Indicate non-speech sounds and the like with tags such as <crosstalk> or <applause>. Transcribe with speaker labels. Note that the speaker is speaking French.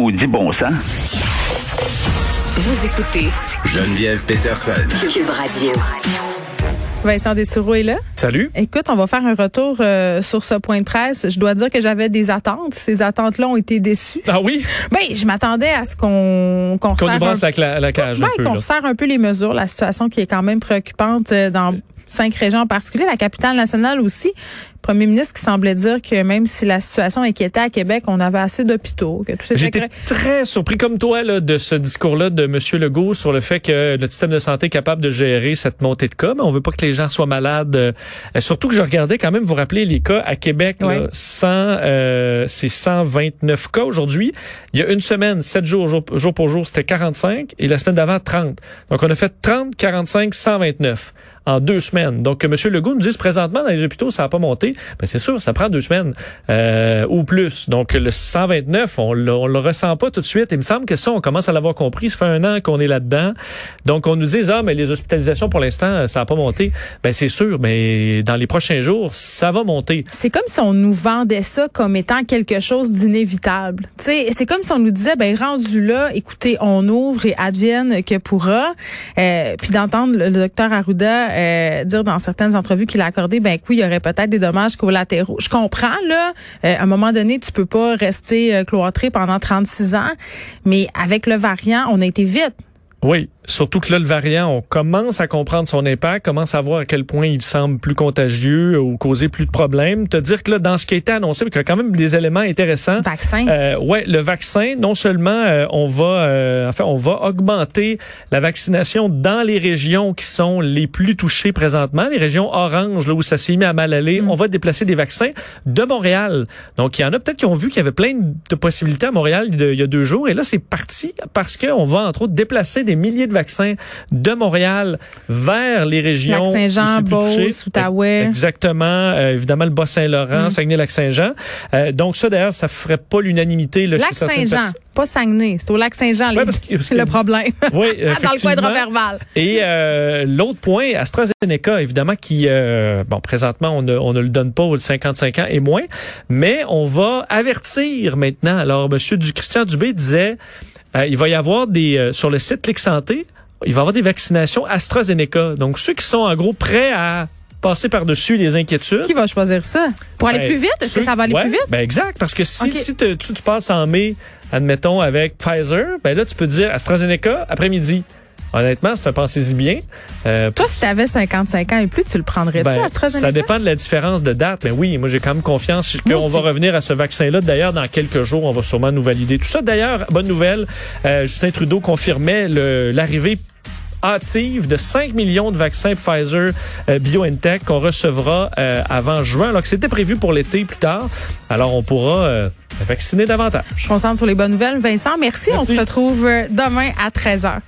Speaker 1: maudit bon sens.
Speaker 2: Vous écoutez
Speaker 3: Geneviève Peterson.
Speaker 2: Cube Radio.
Speaker 4: Vincent Dessureau est là.
Speaker 5: Salut.
Speaker 4: Écoute, on va faire un retour euh, sur ce point de presse. Je dois dire que j'avais des attentes. Ces attentes-là ont été déçues.
Speaker 5: Ah oui?
Speaker 4: Ben, je m'attendais à ce qu'on qu'on
Speaker 5: brasse
Speaker 4: un-
Speaker 5: la, la cage
Speaker 4: Ben,
Speaker 5: un peu.
Speaker 4: qu'on
Speaker 5: là.
Speaker 4: resserre un peu les mesures, la situation qui est quand même préoccupante euh, dans cinq régions en particulier, la capitale nationale aussi. Premier ministre qui semblait dire que même si la situation inquiétait à Québec, on avait assez d'hôpitaux, que tout était
Speaker 5: J'étais très surpris comme toi là, de ce discours-là de M. Legault sur le fait que notre système de santé est capable de gérer cette montée de cas. Mais on veut pas que les gens soient malades. Euh, surtout que je regardais quand même, vous rappelez les cas à Québec, là,
Speaker 4: Ouais.
Speaker 5: 100, euh, c'est 129 cas aujourd'hui. Il y a une semaine, 7 jours, jour, jour pour jour, c'était 45 et la semaine d'avant, 30. Donc on a fait 30, 45, 129 en deux semaines. Donc M. Legault nous dit présentement dans les hôpitaux, ça n'a pas monté. Ben, c'est sûr, ça prend deux semaines euh, ou plus. Donc le 129, on on le ressent pas tout de suite. Il me semble que ça, on commence à l'avoir compris. Ça fait un an qu'on est là-dedans. Donc on nous dit ah mais les hospitalisations pour l'instant ça n'a pas monté. Ben c'est sûr, mais dans les prochains jours ça va monter.
Speaker 4: C'est comme si on nous vendait ça comme étant quelque chose d'inévitable. C'est comme si on nous disait, ben rendu là, écoutez, on ouvre et advienne que pourra. Euh, puis d'entendre le, le docteur Arruda euh, dire dans certaines entrevues qu'il a accordé, ben oui, il y aurait peut-être des dommages collatéraux. Je comprends là, euh, à un moment donné, tu peux pas rester euh, cloîtré pendant 36 ans, mais avec le variant, on a été vite.
Speaker 5: Oui, surtout que là, le variant, on commence à comprendre son impact, commence à voir à quel point il semble plus contagieux ou causer plus de problèmes. Te dire que là, dans ce qui a été annoncé, il y a quand même des éléments intéressants.
Speaker 4: Vaccin.
Speaker 5: Euh, ouais, le vaccin, non seulement euh, on va, euh, enfin, on va augmenter la vaccination dans les régions qui sont les plus touchées présentement, les régions oranges, là où ça s'est mis à mal aller. On va déplacer des vaccins de Montréal. Donc, il y en a peut-être qui ont vu qu'il y avait plein de possibilités à Montréal de- il y a deux jours, et là, c'est parti parce qu'on va entre autres déplacer des milliers de vaccins de Montréal vers les régions.
Speaker 4: Lac-Saint-Jean. Beauce, Outaouais.
Speaker 5: Exactement. Euh, évidemment, le Bas-Saint-Laurent, Saguenay-Lac-Saint-Jean. Euh, donc ça, d'ailleurs, ça ferait pas l'unanimité. là,
Speaker 4: Lac
Speaker 5: chez certaines
Speaker 4: Saint-Jean,
Speaker 5: personnes.
Speaker 4: pas Saguenay, c'est au Lac Saint-Jean, les-
Speaker 5: Ouais,
Speaker 4: le problème. <laughs>
Speaker 5: Oui, <laughs>
Speaker 4: Dans le coin de. Roberval.
Speaker 5: Et euh, l'autre point, AstraZeneca, évidemment, qui, bon, présentement, on ne, on ne le donne pas aux 55 ans et moins, mais on va avertir maintenant. Alors, du Christian Dubé disait, euh, il va y avoir des, euh, sur le site Clic Santé, il va y avoir des vaccinations AstraZeneca. Donc, ceux qui sont en gros prêts à passer par-dessus les inquiétudes.
Speaker 4: Qui va choisir ça? Pour aller
Speaker 5: Ben,
Speaker 4: plus vite? Est-ce que ça va aller
Speaker 5: ouais,
Speaker 4: plus vite?
Speaker 5: Ben exact, parce que si, si te- tu, tu passes en mai, admettons, avec Pfizer, ben là, tu peux dire AstraZeneca après-midi. Honnêtement, c'est un pensez-y bien. Euh,
Speaker 4: Toi, si tu avais 55 ans et plus, tu le prendrais-tu,
Speaker 5: ben,
Speaker 4: AstraZeneca?
Speaker 5: ça dépend de la différence de date. Mais oui, moi, j'ai quand même confiance qu'on va revenir à ce vaccin-là. D'ailleurs, dans quelques jours, on va sûrement nous valider tout ça. D'ailleurs, bonne nouvelle, euh, Justin Trudeau confirmait l'arrivée hâtive de 5 millions de vaccins Pfizer euh, BioNTech qu'on recevra euh, avant juin, alors que c'était prévu pour l'été plus tard. Alors, on pourra euh, vacciner davantage.
Speaker 4: Je concentre sur les bonnes nouvelles. Vincent, merci.
Speaker 5: Merci.
Speaker 4: On se retrouve euh, demain à 13h.